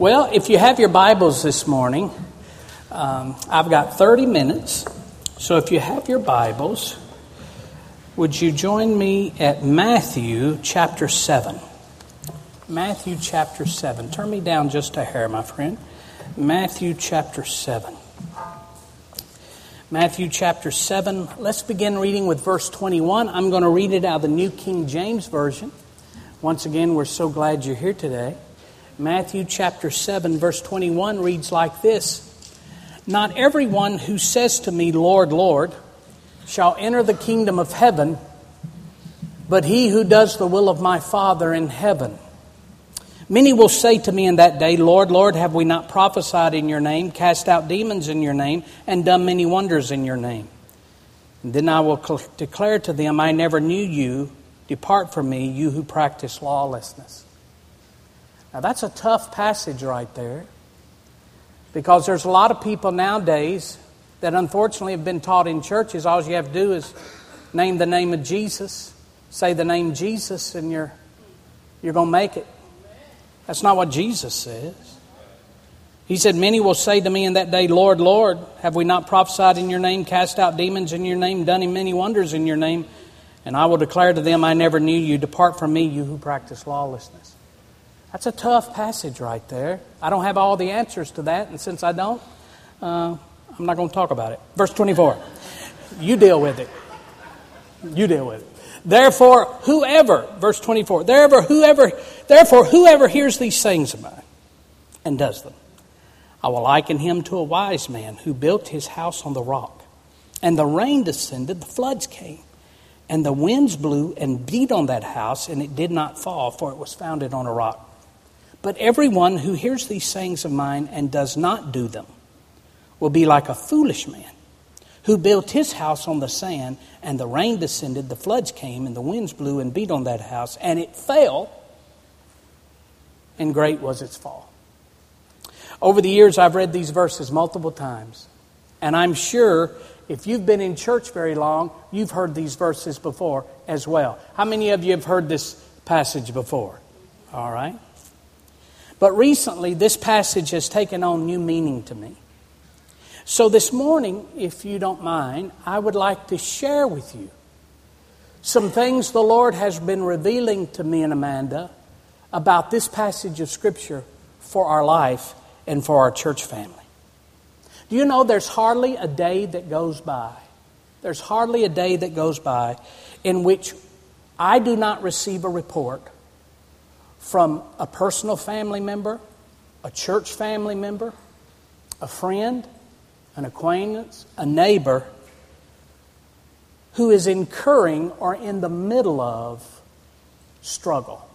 Well, if you have your Bibles this morning, um, I've got 30 minutes. So if you have your Bibles, would you join me at Matthew chapter 7? Matthew chapter 7. Turn me down just a hair, my friend. Matthew chapter 7. Matthew chapter 7. Let's begin reading with verse 21. I'm going to read it out of the New King James Version. Once again, we're so glad you're here today. Matthew chapter 7, verse 21 reads like this Not everyone who says to me, Lord, Lord, shall enter the kingdom of heaven, but he who does the will of my Father in heaven. Many will say to me in that day, Lord, Lord, have we not prophesied in your name, cast out demons in your name, and done many wonders in your name? And then I will declare to them, I never knew you. Depart from me, you who practice lawlessness. Now, that's a tough passage right there because there's a lot of people nowadays that unfortunately have been taught in churches all you have to do is name the name of Jesus, say the name Jesus, and you're, you're going to make it. That's not what Jesus says. He said, Many will say to me in that day, Lord, Lord, have we not prophesied in your name, cast out demons in your name, done many wonders in your name? And I will declare to them, I never knew you. Depart from me, you who practice lawlessness. That's a tough passage right there. I don't have all the answers to that, and since I don't, uh, I'm not going to talk about it. Verse 24. You deal with it. You deal with it. Therefore, whoever, verse 24, therefore whoever, therefore whoever hears these things of mine and does them, I will liken him to a wise man who built his house on the rock. And the rain descended, the floods came, and the winds blew and beat on that house, and it did not fall, for it was founded on a rock. But everyone who hears these sayings of mine and does not do them will be like a foolish man who built his house on the sand, and the rain descended, the floods came, and the winds blew and beat on that house, and it fell, and great was its fall. Over the years, I've read these verses multiple times, and I'm sure if you've been in church very long, you've heard these verses before as well. How many of you have heard this passage before? All right. But recently, this passage has taken on new meaning to me. So this morning, if you don't mind, I would like to share with you some things the Lord has been revealing to me and Amanda about this passage of Scripture for our life and for our church family. Do you know there's hardly a day that goes by, there's hardly a day that goes by in which I do not receive a report from a personal family member, a church family member, a friend, an acquaintance, a neighbor who is incurring or in the middle of struggle.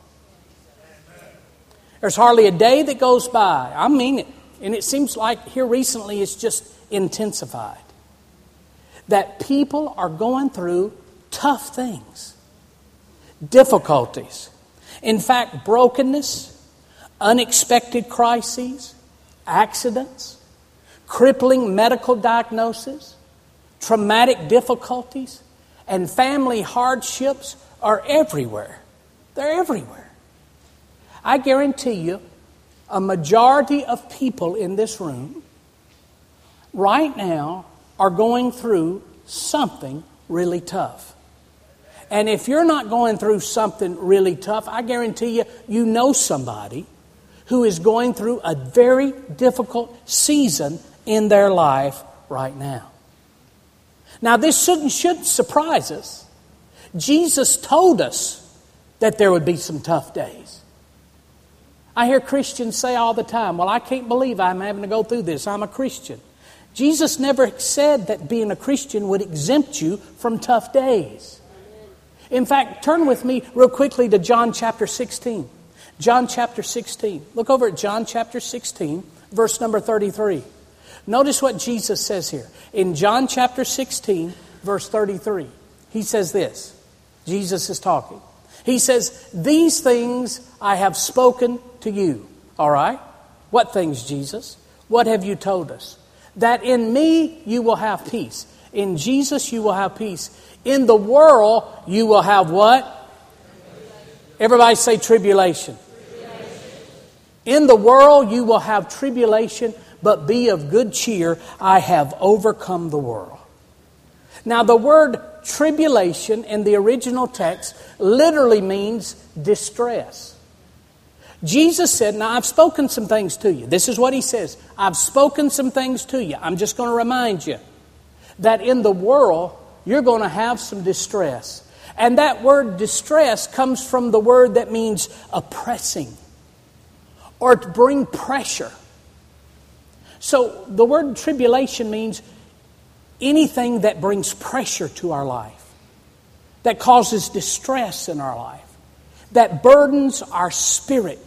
There's hardly a day that goes by, I mean it, and it seems like here recently it's just intensified, that people are going through tough things, difficulties in fact, brokenness, unexpected crises, accidents, crippling medical diagnoses, traumatic difficulties, and family hardships are everywhere. They're everywhere. I guarantee you, a majority of people in this room right now are going through something really tough. And if you're not going through something really tough, I guarantee you, you know somebody who is going through a very difficult season in their life right now. Now, this shouldn't, shouldn't surprise us. Jesus told us that there would be some tough days. I hear Christians say all the time, Well, I can't believe I'm having to go through this. I'm a Christian. Jesus never said that being a Christian would exempt you from tough days. In fact, turn with me real quickly to John chapter 16. John chapter 16. Look over at John chapter 16, verse number 33. Notice what Jesus says here. In John chapter 16, verse 33, he says this. Jesus is talking. He says, These things I have spoken to you. All right? What things, Jesus? What have you told us? That in me you will have peace. In Jesus you will have peace. In the world you will have what? Everybody say tribulation. In the world you will have tribulation, but be of good cheer. I have overcome the world. Now, the word tribulation in the original text literally means distress. Jesus said, Now I've spoken some things to you. This is what he says I've spoken some things to you. I'm just going to remind you that in the world, you're going to have some distress. And that word distress comes from the word that means oppressing or to bring pressure. So the word tribulation means anything that brings pressure to our life, that causes distress in our life, that burdens our spirit,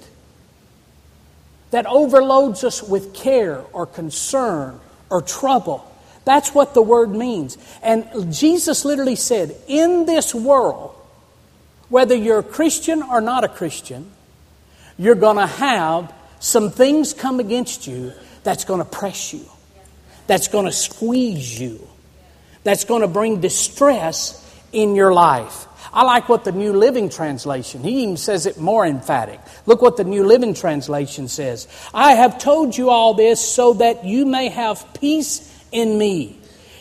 that overloads us with care or concern or trouble. That's what the word means. And Jesus literally said, in this world, whether you're a Christian or not a Christian, you're going to have some things come against you that's going to press you, that's going to squeeze you, that's going to bring distress in your life. I like what the New Living Translation, he even says it more emphatic. Look what the New Living Translation says. I have told you all this so that you may have peace in me.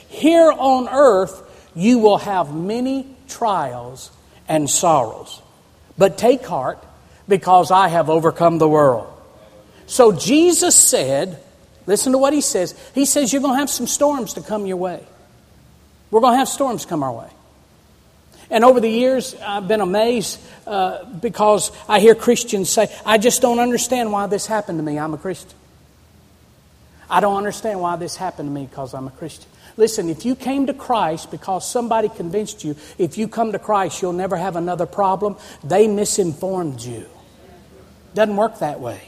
Here on earth, you will have many trials and sorrows. But take heart, because I have overcome the world. So Jesus said, listen to what he says. He says, You're going to have some storms to come your way. We're going to have storms come our way. And over the years, I've been amazed uh, because I hear Christians say, I just don't understand why this happened to me. I'm a Christian. I don't understand why this happened to me because I'm a Christian. Listen, if you came to Christ because somebody convinced you, if you come to Christ, you'll never have another problem, they misinformed you. Doesn't work that way.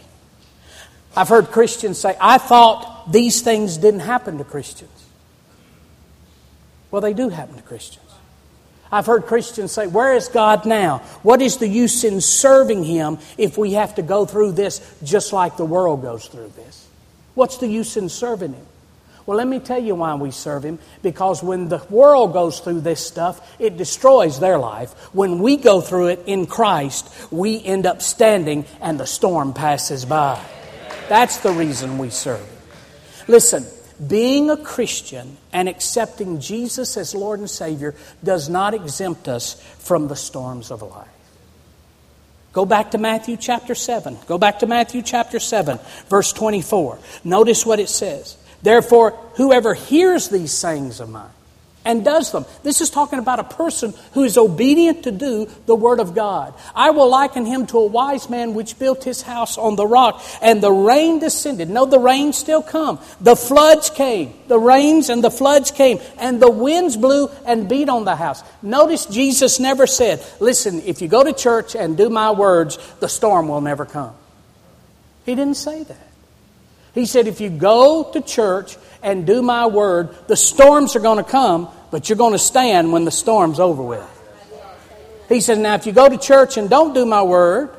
I've heard Christians say, I thought these things didn't happen to Christians. Well, they do happen to Christians. I've heard Christians say, Where is God now? What is the use in serving Him if we have to go through this just like the world goes through this? What's the use in serving Him? Well, let me tell you why we serve Him. Because when the world goes through this stuff, it destroys their life. When we go through it in Christ, we end up standing and the storm passes by. That's the reason we serve. Listen, being a Christian and accepting Jesus as Lord and Savior does not exempt us from the storms of life. Go back to Matthew chapter 7. Go back to Matthew chapter 7, verse 24. Notice what it says. Therefore, whoever hears these sayings of mine and does them. This is talking about a person who is obedient to do the Word of God. I will liken him to a wise man which built his house on the rock, and the rain descended. No, the rain still come. The floods came. The rains and the floods came, and the winds blew and beat on the house. Notice Jesus never said, Listen, if you go to church and do my words, the storm will never come. He didn't say that. He said, if you go to church and do my word, the storms are going to come, but you're going to stand when the storm's over with. He said, now if you go to church and don't do my word,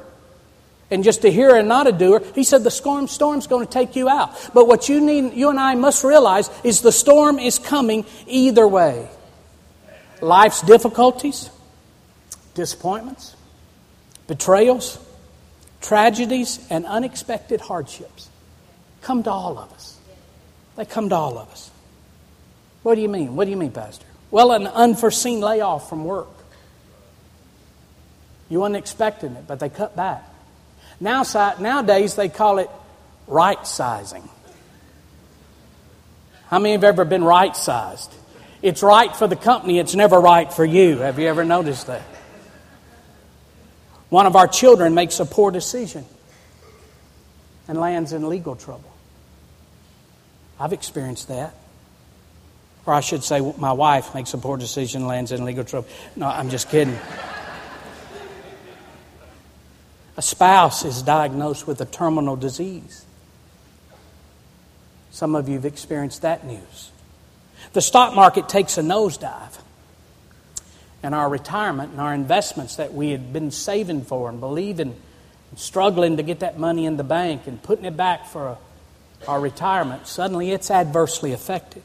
and just a hearer and not a doer, he said the storm storm's going to take you out. But what you need, you and I must realize is the storm is coming either way. Life's difficulties, disappointments, betrayals, tragedies, and unexpected hardships come to all of us. They come to all of us. What do you mean? What do you mean, Pastor? Well, an unforeseen layoff from work. You weren't expecting it, but they cut back. Now, nowadays, they call it right sizing. How many have ever been right sized? It's right for the company, it's never right for you. Have you ever noticed that? One of our children makes a poor decision and lands in legal trouble. I've experienced that. Or I should say, my wife makes a poor decision, lands in legal trouble. No, I'm just kidding. A spouse is diagnosed with a terminal disease. Some of you have experienced that news. The stock market takes a nosedive. And our retirement and our investments that we had been saving for and believing and struggling to get that money in the bank and putting it back for our retirement, suddenly it's adversely affected.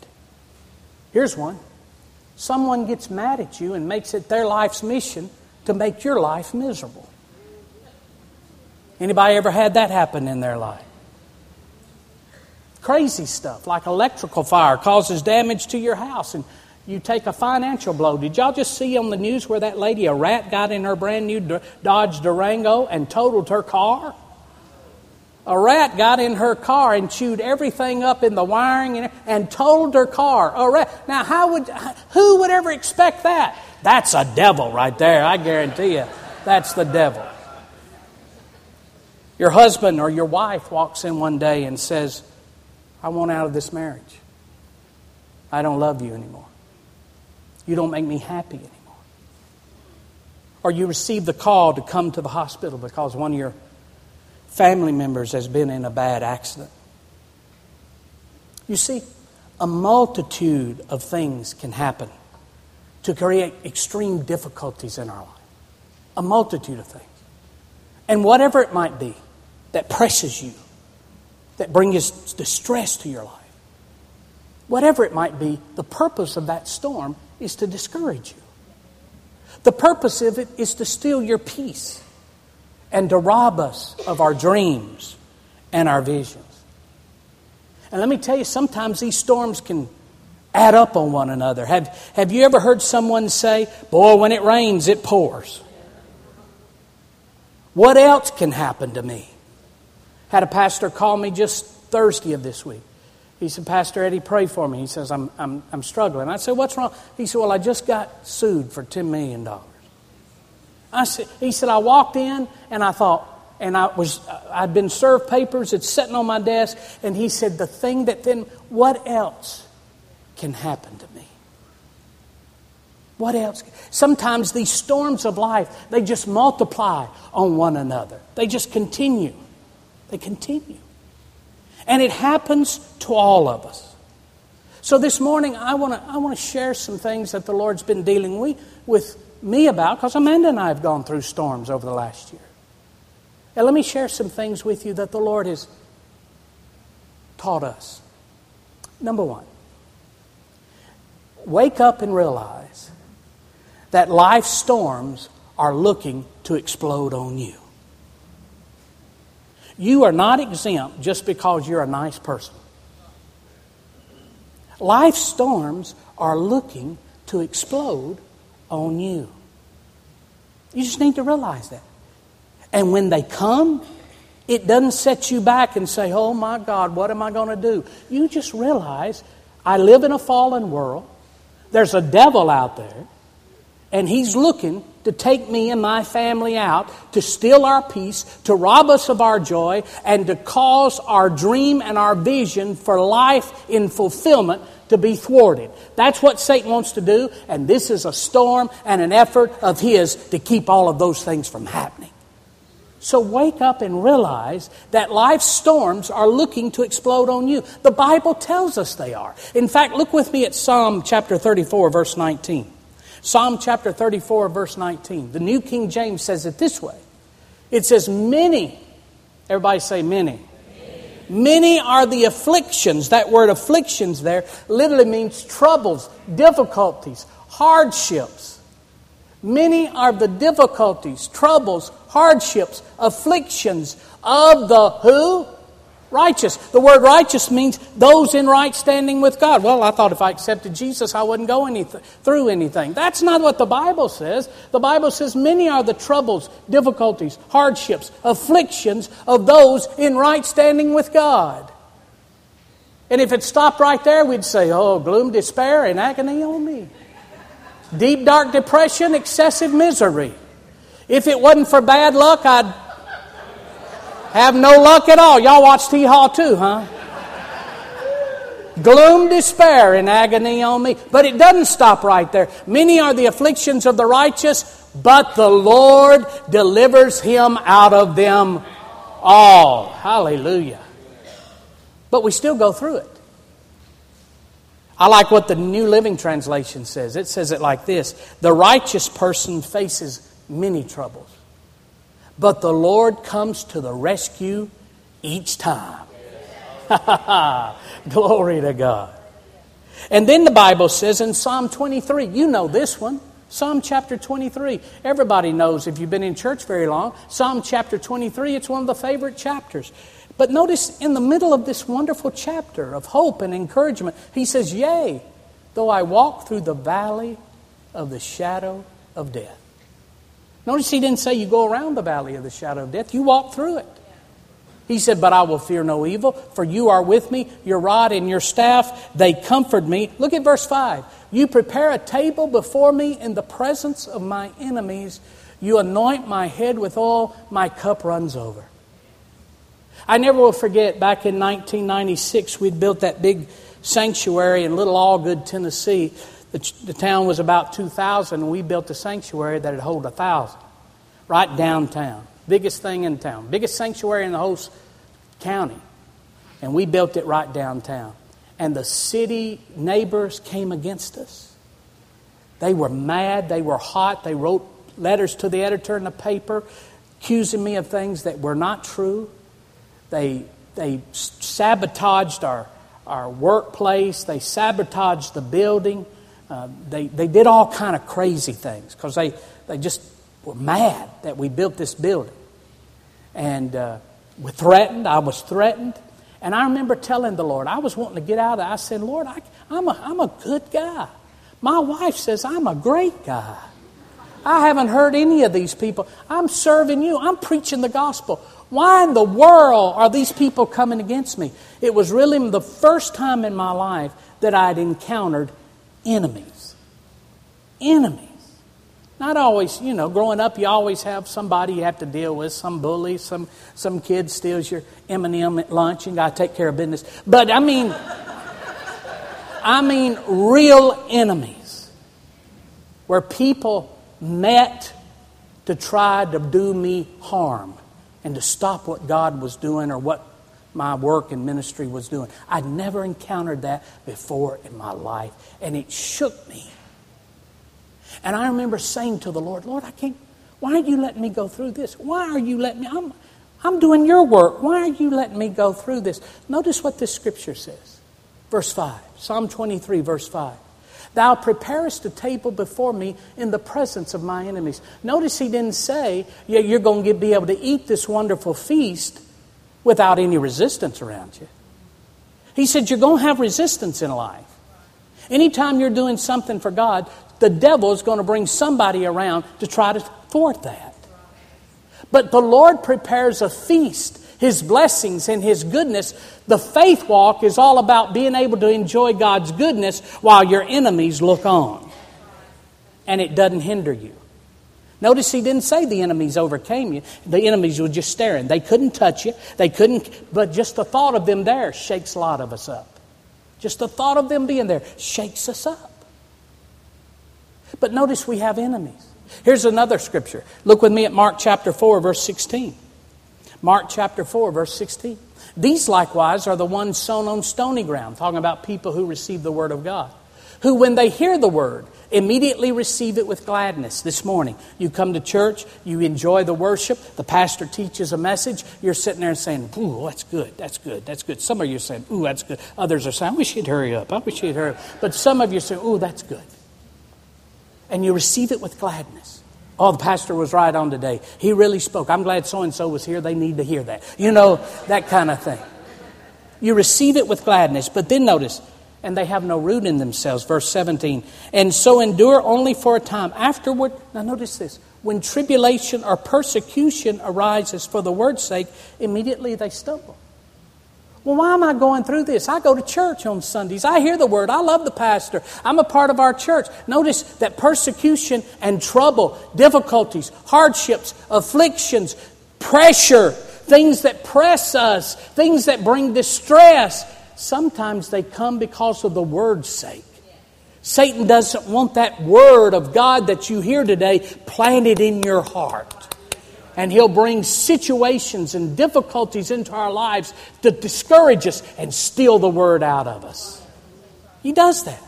Here's one someone gets mad at you and makes it their life's mission to make your life miserable. Anybody ever had that happen in their life? Crazy stuff like electrical fire causes damage to your house and you take a financial blow. Did y'all just see on the news where that lady, a rat, got in her brand new Dodge Durango and totaled her car? A rat got in her car and chewed everything up in the wiring and, and totaled her car. A rat. Now, how would who would ever expect that? That's a devil right there. I guarantee you, that's the devil. Your husband or your wife walks in one day and says, "I want out of this marriage. I don't love you anymore." You don't make me happy anymore. Or you receive the call to come to the hospital because one of your family members has been in a bad accident. You see, a multitude of things can happen to create extreme difficulties in our life. A multitude of things. And whatever it might be that presses you, that brings distress to your life, whatever it might be, the purpose of that storm is to discourage you. The purpose of it is to steal your peace and to rob us of our dreams and our visions. And let me tell you, sometimes these storms can add up on one another. Have, have you ever heard someone say, Boy, when it rains, it pours? What else can happen to me? Had a pastor call me just Thursday of this week. He said, Pastor Eddie, pray for me. He says, I'm, I'm, I'm struggling. I said, What's wrong? He said, Well, I just got sued for $10 million. I said, he said, I walked in and I thought, and I was, uh, I'd been served papers, it's sitting on my desk, and he said, The thing that then, what else can happen to me? What else? Sometimes these storms of life, they just multiply on one another. They just continue. They continue. And it happens to all of us. So this morning, I want to I want to share some things that the Lord's been dealing with me about because Amanda and I have gone through storms over the last year. And let me share some things with you that the Lord has taught us. Number one, wake up and realize that life storms are looking to explode on you. You are not exempt just because you're a nice person. Life storms are looking to explode on you. You just need to realize that. And when they come, it doesn't set you back and say, oh my God, what am I going to do? You just realize I live in a fallen world. There's a devil out there, and he's looking to take me and my family out, to steal our peace, to rob us of our joy, and to cause our dream and our vision for life in fulfillment to be thwarted. That's what Satan wants to do, and this is a storm and an effort of his to keep all of those things from happening. So wake up and realize that life's storms are looking to explode on you. The Bible tells us they are. In fact, look with me at Psalm chapter 34, verse 19. Psalm chapter 34, verse 19. The New King James says it this way it says, Many, everybody say many. Many are the afflictions. That word afflictions there literally means troubles, difficulties, hardships. Many are the difficulties, troubles, hardships, afflictions of the who? Righteous. The word righteous means those in right standing with God. Well, I thought if I accepted Jesus, I wouldn't go through anything. That's not what the Bible says. The Bible says many are the troubles, difficulties, hardships, afflictions of those in right standing with God. And if it stopped right there, we'd say, oh, gloom, despair, and agony on me. Deep, dark depression, excessive misery. If it wasn't for bad luck, I'd have no luck at all. Y'all watch Hee Haw too, huh? Gloom, despair, and agony on me. But it doesn't stop right there. Many are the afflictions of the righteous, but the Lord delivers him out of them all. Hallelujah. But we still go through it. I like what the New Living Translation says. It says it like this The righteous person faces many troubles, but the Lord comes to the rescue each time. Glory to God. And then the Bible says in Psalm 23, you know this one. Psalm chapter 23. Everybody knows if you've been in church very long. Psalm chapter 23, it's one of the favorite chapters. But notice in the middle of this wonderful chapter of hope and encouragement, he says, Yea, though I walk through the valley of the shadow of death. Notice he didn't say you go around the valley of the shadow of death, you walk through it. He said, But I will fear no evil, for you are with me, your rod and your staff, they comfort me. Look at verse 5. You prepare a table before me in the presence of my enemies. You anoint my head with oil, my cup runs over. I never will forget back in 1996, we'd built that big sanctuary in Little Allgood, Tennessee. The, the town was about 2,000, and we built a sanctuary that would hold 1,000 right downtown. Biggest thing in town, biggest sanctuary in the whole county. And we built it right downtown. And the city neighbors came against us. They were mad, they were hot, they wrote letters to the editor in the paper accusing me of things that were not true. They, they sabotaged our, our workplace, they sabotaged the building. Uh, they, they did all kind of crazy things because they, they just were mad that we built this building. And uh, we threatened. I was threatened. And I remember telling the Lord, I was wanting to get out of it. I said, Lord, I, I'm, a, I'm a good guy. My wife says I'm a great guy. I haven't heard any of these people. I'm serving you. I'm preaching the gospel. Why in the world are these people coming against me? It was really the first time in my life that I'd encountered enemies. Enemies. Not always, you know, growing up, you always have somebody you have to deal with, some bully, some, some kid steals your M&M at lunch, and got to take care of business. But I mean, I mean real enemies, where people met to try to do me harm and to stop what God was doing or what my work and ministry was doing. I'd never encountered that before in my life, and it shook me. And I remember saying to the Lord, Lord, I can't, why are you letting me go through this? Why are you letting me? I'm, I'm doing your work. Why are you letting me go through this? Notice what this scripture says. Verse 5, Psalm 23, verse 5. Thou preparest a table before me in the presence of my enemies. Notice he didn't say, yeah, you're going to be able to eat this wonderful feast without any resistance around you. He said, you're going to have resistance in life. Anytime you're doing something for God, the devil is going to bring somebody around to try to thwart that. But the Lord prepares a feast, His blessings and His goodness. The faith walk is all about being able to enjoy God's goodness while your enemies look on. And it doesn't hinder you. Notice he didn't say the enemies overcame you. The enemies were just staring. They couldn't touch you. They couldn't, but just the thought of them there shakes a lot of us up. Just the thought of them being there shakes us up. But notice we have enemies. Here's another scripture. Look with me at Mark chapter 4, verse 16. Mark chapter 4, verse 16. These likewise are the ones sown on stony ground, talking about people who receive the word of God, who, when they hear the word, immediately receive it with gladness. This morning, you come to church, you enjoy the worship, the pastor teaches a message, you're sitting there and saying, Ooh, that's good, that's good, that's good. Some of you are saying, Ooh, that's good. Others are saying, I wish he'd hurry up, I wish he'd hurry up. But some of you are saying, Ooh, that's good and you receive it with gladness. Oh, the pastor was right on today. He really spoke. I'm glad so and so was here. They need to hear that. You know, that kind of thing. You receive it with gladness, but then notice, and they have no root in themselves. Verse 17. And so endure only for a time. Afterward, now notice this. When tribulation or persecution arises for the word's sake, immediately they stumble. Well, why am I going through this? I go to church on Sundays. I hear the word. I love the pastor. I'm a part of our church. Notice that persecution and trouble, difficulties, hardships, afflictions, pressure, things that press us, things that bring distress, sometimes they come because of the word's sake. Satan doesn't want that word of God that you hear today planted in your heart. And he'll bring situations and difficulties into our lives to discourage us and steal the word out of us. He does that.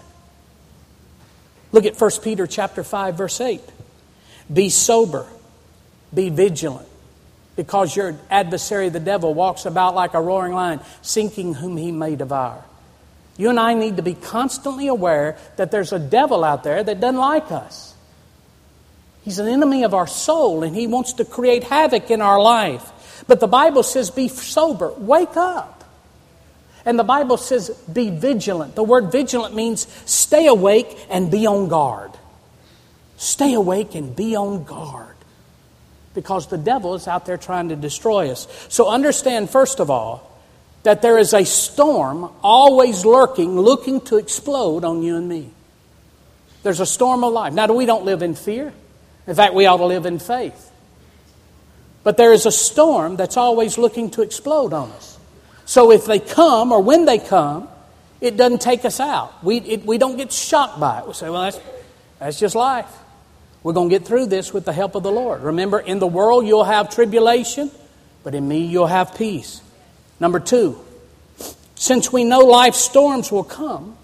Look at 1 Peter chapter 5 verse 8. Be sober, be vigilant, because your adversary the devil walks about like a roaring lion, seeking whom he may devour. You and I need to be constantly aware that there's a devil out there that doesn't like us. He's an enemy of our soul and he wants to create havoc in our life. But the Bible says, be sober, wake up. And the Bible says, be vigilant. The word vigilant means stay awake and be on guard. Stay awake and be on guard. Because the devil is out there trying to destroy us. So understand, first of all, that there is a storm always lurking, looking to explode on you and me. There's a storm of life. Now, we don't live in fear. In fact, we ought to live in faith. But there is a storm that's always looking to explode on us. So if they come or when they come, it doesn't take us out. We, it, we don't get shocked by it. We say, well, that's, that's just life. We're going to get through this with the help of the Lord. Remember, in the world you'll have tribulation, but in me you'll have peace. Number two, since we know life storms will come,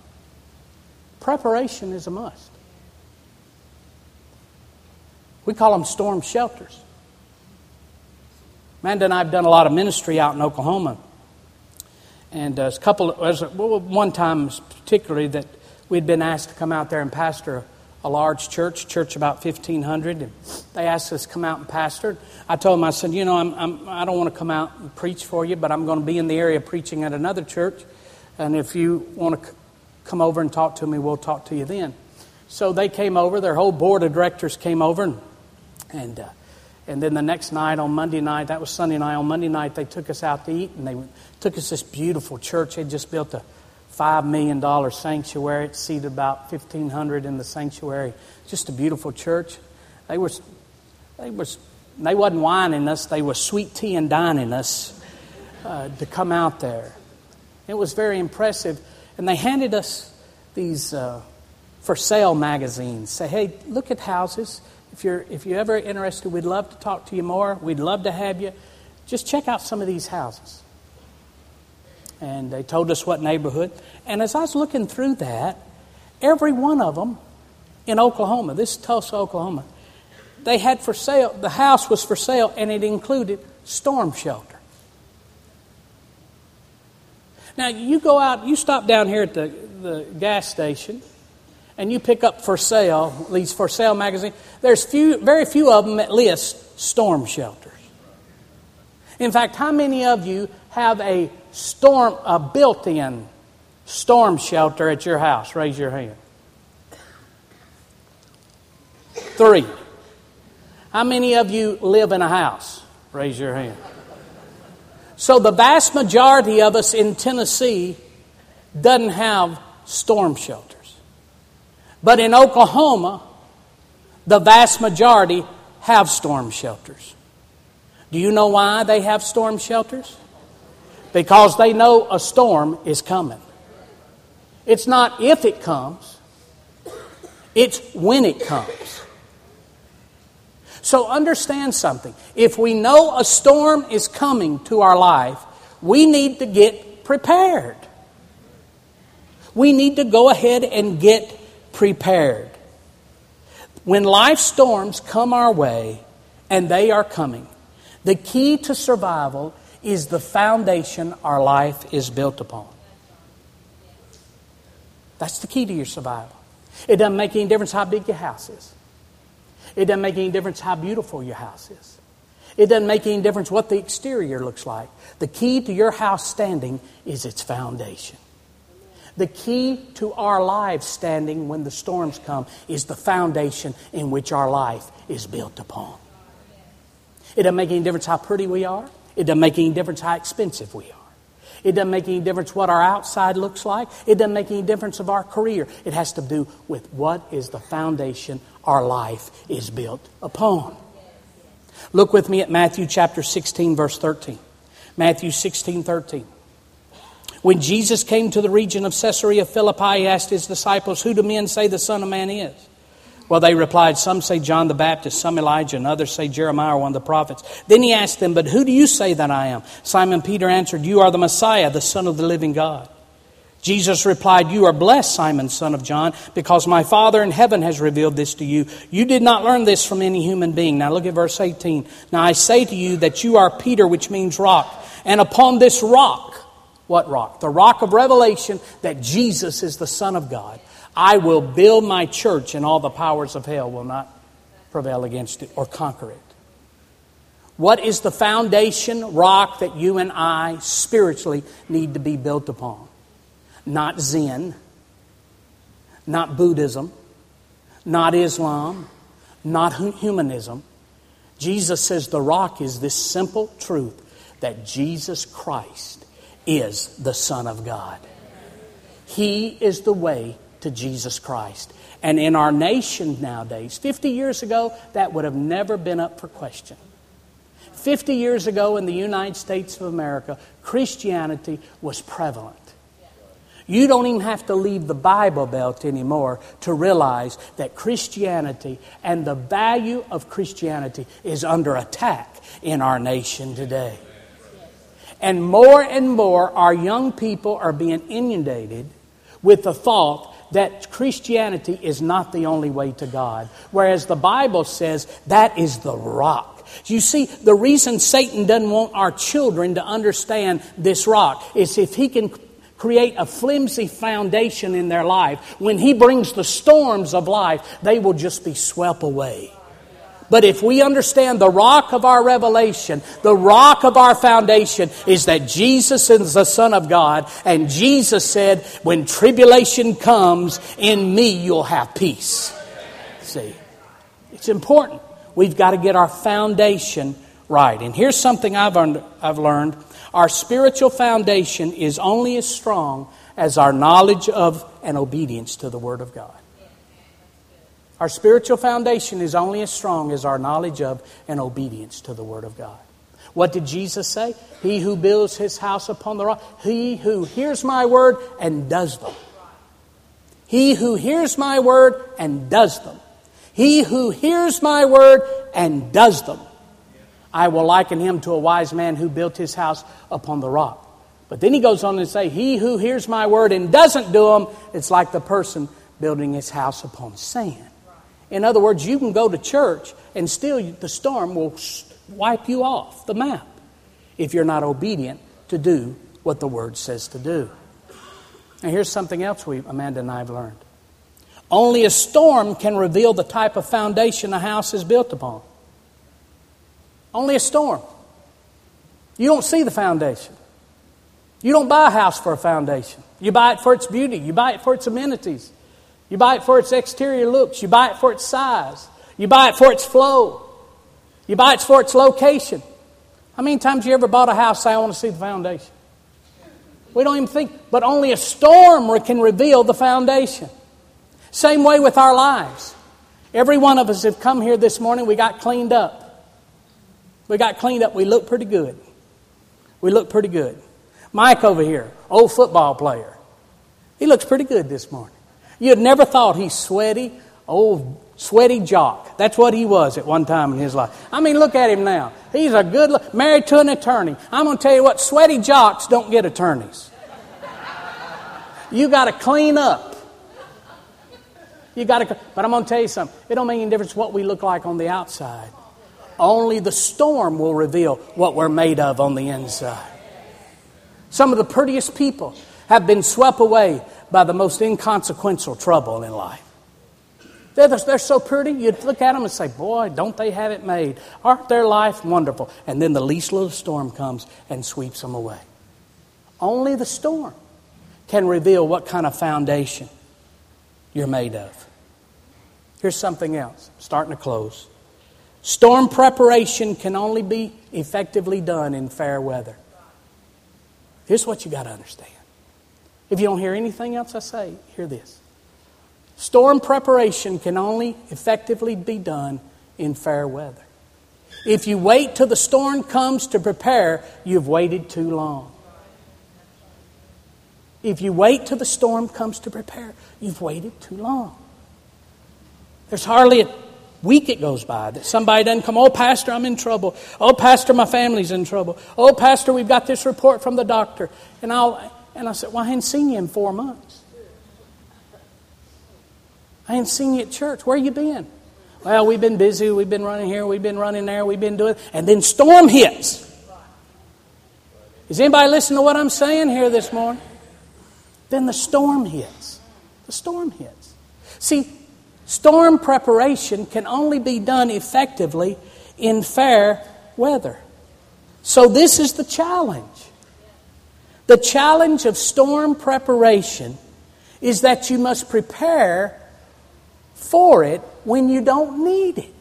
preparation is a must. We call them storm shelters. Amanda and I have done a lot of ministry out in Oklahoma. And uh, a couple, well, one time particularly that we'd been asked to come out there and pastor a large church, church about 1,500. And they asked us to come out and pastor. I told them, I said, you know, I'm, I'm, I do not want to come out and preach for you, but I'm going to be in the area preaching at another church. And if you want to c- come over and talk to me, we'll talk to you then. So they came over, their whole board of directors came over, and, and, uh, and then the next night on Monday night, that was Sunday night, on Monday night, they took us out to eat, and they took us this beautiful church. They just built a $5 million sanctuary. It seated about 1,500 in the sanctuary. Just a beautiful church. They were, they was, they wasn't wining us. They were sweet tea and dining us uh, to come out there. It was very impressive. And they handed us these uh, for sale magazines. Say, hey, look at houses. If you're, if you're ever interested, we'd love to talk to you more. We'd love to have you. Just check out some of these houses and they told us what neighborhood. And as I was looking through that, every one of them in Oklahoma, this is Tulsa, Oklahoma, they had for sale, the house was for sale, and it included storm shelter. Now, you go out, you stop down here at the, the gas station, and you pick up for sale, these for sale magazines. There's few, very few of them that list storm shelters. In fact, how many of you have a storm, a built in storm shelter at your house? Raise your hand. Three. How many of you live in a house? Raise your hand. So the vast majority of us in Tennessee doesn't have storm shelters. But in Oklahoma, the vast majority have storm shelters. Do you know why they have storm shelters? Because they know a storm is coming. It's not if it comes, it's when it comes. So understand something. If we know a storm is coming to our life, we need to get prepared. We need to go ahead and get prepared. When life storms come our way, and they are coming, the key to survival is the foundation our life is built upon. That's the key to your survival. It doesn't make any difference how big your house is. It doesn't make any difference how beautiful your house is. It doesn't make any difference what the exterior looks like. The key to your house standing is its foundation. The key to our lives standing when the storms come is the foundation in which our life is built upon. It doesn't make any difference how pretty we are. It doesn't make any difference how expensive we are. It doesn't make any difference what our outside looks like. It doesn't make any difference of our career. It has to do with what is the foundation our life is built upon. Look with me at Matthew chapter 16, verse 13. Matthew 16, 13. When Jesus came to the region of Caesarea Philippi, he asked his disciples, Who do men say the Son of Man is? Well, they replied, Some say John the Baptist, some Elijah, and others say Jeremiah one of the prophets. Then he asked them, But who do you say that I am? Simon Peter answered, You are the Messiah, the Son of the living God. Jesus replied, You are blessed, Simon, son of John, because my Father in heaven has revealed this to you. You did not learn this from any human being. Now look at verse 18. Now I say to you that you are Peter, which means rock. And upon this rock, what rock? The rock of revelation that Jesus is the Son of God. I will build my church, and all the powers of hell will not prevail against it or conquer it. What is the foundation rock that you and I spiritually need to be built upon? Not Zen, not Buddhism, not Islam, not humanism. Jesus says the rock is this simple truth that Jesus Christ is the Son of God. He is the way to Jesus Christ. And in our nation nowadays, 50 years ago, that would have never been up for question. 50 years ago in the United States of America, Christianity was prevalent. You don't even have to leave the Bible Belt anymore to realize that Christianity and the value of Christianity is under attack in our nation today. And more and more, our young people are being inundated with the thought that Christianity is not the only way to God, whereas the Bible says that is the rock. You see, the reason Satan doesn't want our children to understand this rock is if he can create a flimsy foundation in their life, when he brings the storms of life, they will just be swept away. But if we understand the rock of our revelation, the rock of our foundation is that Jesus is the Son of God, and Jesus said, When tribulation comes, in me you'll have peace. See, it's important. We've got to get our foundation right. And here's something I've, I've learned our spiritual foundation is only as strong as our knowledge of and obedience to the Word of God. Our spiritual foundation is only as strong as our knowledge of and obedience to the Word of God. What did Jesus say? He who builds his house upon the rock, he who hears my word and does them. He who hears my word and does them. He who hears my word and does them. I will liken him to a wise man who built his house upon the rock. But then he goes on to say, He who hears my word and doesn't do them, it's like the person building his house upon sand. In other words, you can go to church and still the storm will wipe you off the map if you're not obedient to do what the Word says to do. Now, here's something else we, Amanda and I have learned. Only a storm can reveal the type of foundation a house is built upon. Only a storm. You don't see the foundation. You don't buy a house for a foundation. You buy it for its beauty. You buy it for its amenities. You buy it for its exterior looks. You buy it for its size. You buy it for its flow. You buy it for its location. How many times you ever bought a house say, I want to see the foundation? We don't even think, but only a storm can reveal the foundation. Same way with our lives. Every one of us have come here this morning, we got cleaned up. We got cleaned up. We look pretty good. We look pretty good. Mike over here, old football player. He looks pretty good this morning. You'd never thought he's sweaty, old sweaty jock. That's what he was at one time in his life. I mean, look at him now. He's a good, look, married to an attorney. I'm going to tell you what, sweaty jocks don't get attorneys. You got to clean up. You got to, but I'm going to tell you something. It don't make any difference what we look like on the outside. Only the storm will reveal what we're made of on the inside. Some of the prettiest people have been swept away by the most inconsequential trouble in life. They're, they're so pretty, you'd look at them and say, Boy, don't they have it made? Aren't their life wonderful? And then the least little storm comes and sweeps them away. Only the storm can reveal what kind of foundation you're made of. Here's something else, starting to close. Storm preparation can only be effectively done in fair weather. Here's what you got to understand if you don't hear anything else I say, hear this. Storm preparation can only effectively be done in fair weather. If you wait till the storm comes to prepare, you've waited too long. If you wait till the storm comes to prepare, you've waited too long. There's hardly a week it goes by that somebody doesn't come, oh, Pastor, I'm in trouble. Oh, Pastor, my family's in trouble. Oh, Pastor, we've got this report from the doctor. And, I'll, and I said, well, I hadn't seen you in four months. I hadn't seen you at church. Where you been? Well, we've been busy. We've been running here. We've been running there. We've been doing. And then storm hits. Is anybody listening to what I'm saying here this morning? Then the storm hits. The storm hits. See, storm preparation can only be done effectively in fair weather. So, this is the challenge. The challenge of storm preparation is that you must prepare for it when you don't need it.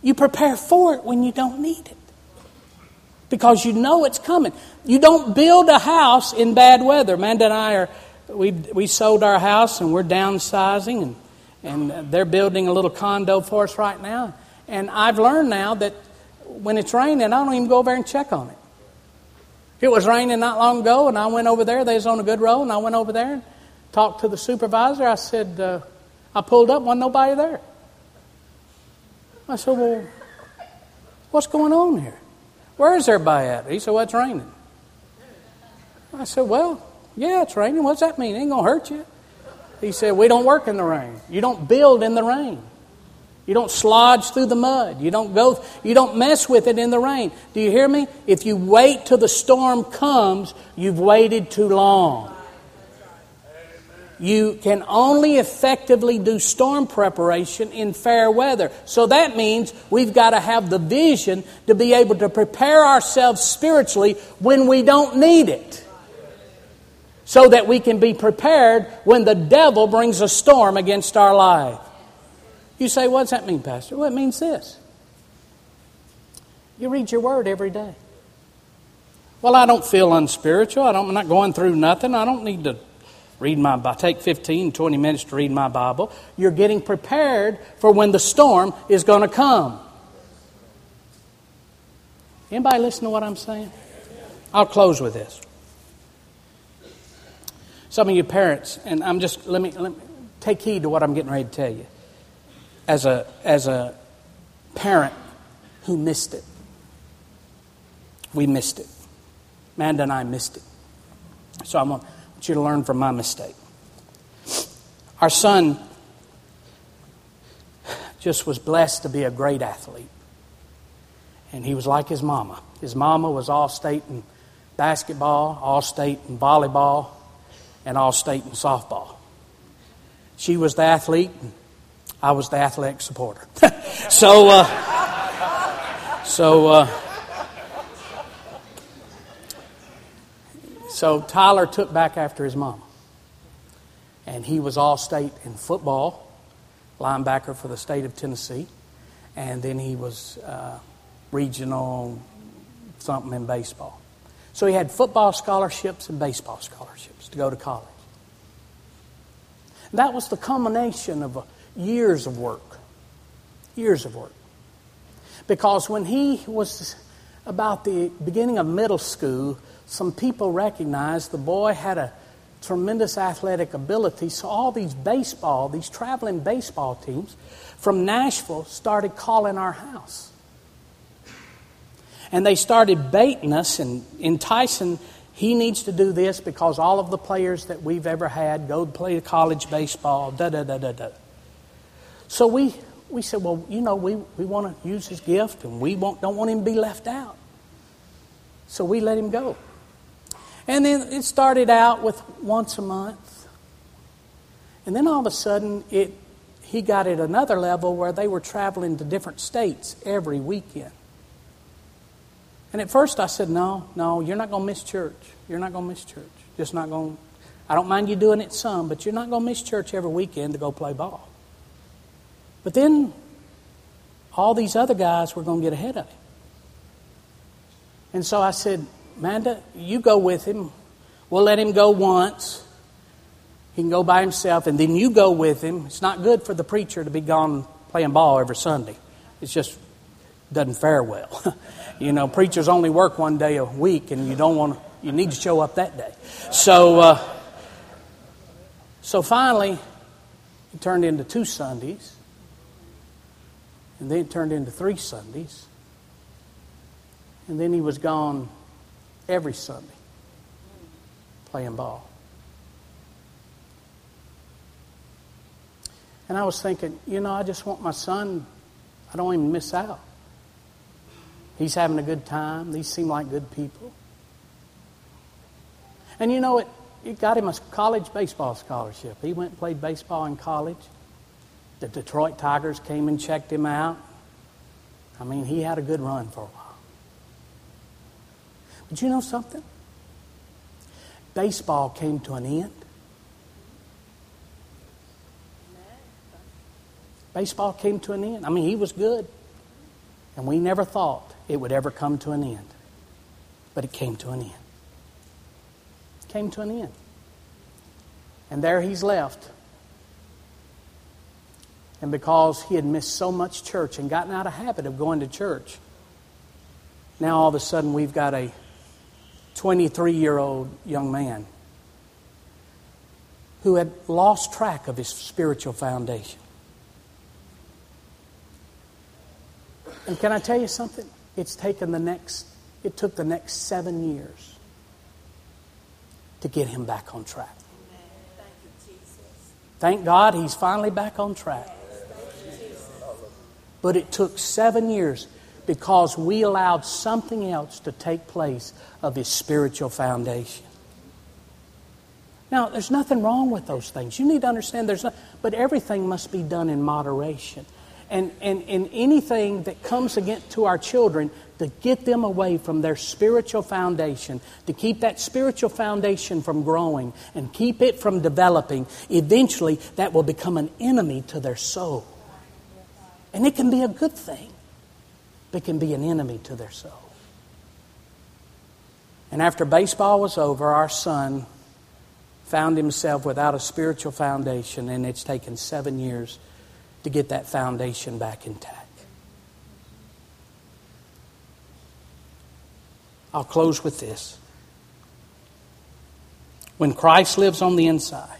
You prepare for it when you don't need it because you know it's coming. You don't build a house in bad weather. Amanda and I are, we, we sold our house and we're downsizing, and, and they're building a little condo for us right now. And I've learned now that when it's raining, I don't even go over there and check on it. It was raining not long ago, and I went over there. They was on a good road, and I went over there and talked to the supervisor. I said, uh, I pulled up, wasn't nobody there. I said, Well, what's going on here? Where is everybody at? He said, Well, it's raining. I said, Well, yeah, it's raining. What's that mean? It ain't going to hurt you. He said, We don't work in the rain. You don't build in the rain. You don't slodge through the mud. You don't go you don't mess with it in the rain. Do you hear me? If you wait till the storm comes, you've waited too long. You can only effectively do storm preparation in fair weather. So that means we've got to have the vision to be able to prepare ourselves spiritually when we don't need it. So that we can be prepared when the devil brings a storm against our life. You say, what does that mean, Pastor? Well, it means this. You read your word every day. Well, I don't feel unspiritual. I I'm not going through nothing. I don't need to read my I take 15, 20 minutes to read my Bible. You're getting prepared for when the storm is going to come. Anybody listen to what I'm saying? I'll close with this. Some of you parents, and I'm just let me, let me take heed to what I'm getting ready to tell you. As a as a parent who missed it. We missed it. Amanda and I missed it. So to want you to learn from my mistake. Our son just was blessed to be a great athlete. And he was like his mama. His mama was all state in basketball, all state in volleyball, and all state in softball. She was the athlete, and I was the athletic supporter. so, uh, so, uh, So Tyler took back after his mom. And he was all state in football, linebacker for the state of Tennessee. And then he was uh, regional something in baseball. So he had football scholarships and baseball scholarships to go to college. That was the culmination of years of work. Years of work. Because when he was about the beginning of middle school, some people recognized the boy had a tremendous athletic ability. So all these baseball, these traveling baseball teams from Nashville started calling our house. And they started baiting us and enticing, he needs to do this because all of the players that we've ever had go play college baseball, da da da da da. So we, we said, well, you know, we, we want to use his gift and we don't want him to be left out. So we let him go. And then it started out with once a month. And then all of a sudden, it, he got at another level where they were traveling to different states every weekend. And at first I said, No, no, you're not going to miss church. You're not going to miss church. Just not going I don't mind you doing it some, but you're not going to miss church every weekend to go play ball. But then all these other guys were going to get ahead of him. And so I said, Amanda, you go with him. We'll let him go once. He can go by himself, and then you go with him. It's not good for the preacher to be gone playing ball every Sunday. It just doesn't fare well. You know, preachers only work one day a week, and you don't want to, you need to show up that day. So, uh, so finally, it turned into two Sundays, and then it turned into three Sundays, and then he was gone every Sunday playing ball. And I was thinking, you know, I just want my son, I don't even miss out. He's having a good time. These seem like good people. And you know, it, it got him a college baseball scholarship. He went and played baseball in college. The Detroit Tigers came and checked him out. I mean, he had a good run for a while. But you know something? Baseball came to an end. Baseball came to an end. I mean, he was good. And we never thought it would ever come to an end. But it came to an end. It came to an end. And there he's left. And because he had missed so much church and gotten out of habit of going to church, now all of a sudden we've got a 23 year old young man who had lost track of his spiritual foundation. And can I tell you something? It's taken the next, it took the next seven years to get him back on track. Thank God he's finally back on track. But it took seven years because we allowed something else to take place of his spiritual foundation. Now, there's nothing wrong with those things. You need to understand there's not, but everything must be done in moderation. And, and, and anything that comes against to our children to get them away from their spiritual foundation, to keep that spiritual foundation from growing and keep it from developing, eventually that will become an enemy to their soul. And it can be a good thing, but it can be an enemy to their soul. And after baseball was over, our son found himself without a spiritual foundation, and it's taken seven years to get that foundation back intact. I'll close with this. When Christ lives on the inside,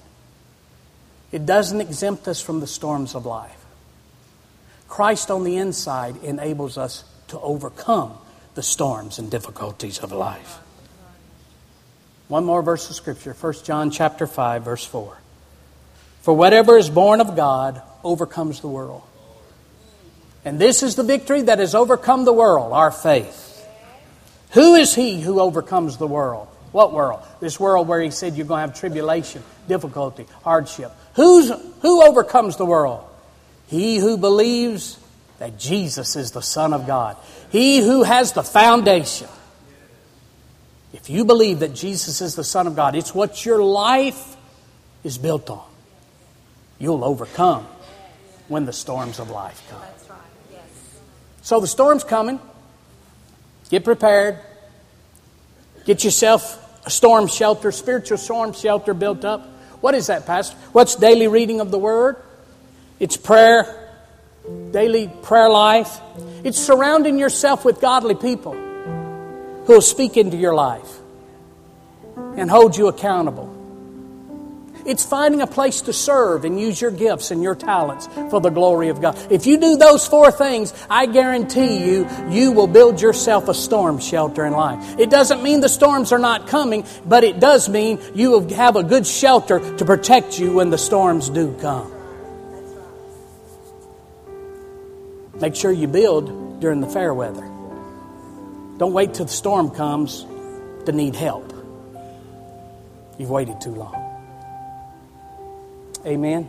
it doesn't exempt us from the storms of life. Christ on the inside enables us to overcome the storms and difficulties of life. One more verse of scripture, 1 John chapter 5 verse 4. For whatever is born of God overcomes the world. And this is the victory that has overcome the world, our faith. Who is he who overcomes the world? What world? This world where he said you're going to have tribulation, difficulty, hardship. Who's, who overcomes the world? He who believes that Jesus is the Son of God. He who has the foundation. If you believe that Jesus is the Son of God, it's what your life is built on. You'll overcome when the storms of life come. So the storm's coming. Get prepared. Get yourself a storm shelter, spiritual storm shelter built up. What is that, Pastor? What's daily reading of the Word? It's prayer, daily prayer life. It's surrounding yourself with godly people who will speak into your life and hold you accountable. It's finding a place to serve and use your gifts and your talents for the glory of God. If you do those four things, I guarantee you, you will build yourself a storm shelter in life. It doesn't mean the storms are not coming, but it does mean you have a good shelter to protect you when the storms do come. Make sure you build during the fair weather. Don't wait till the storm comes to need help. You've waited too long. Amen.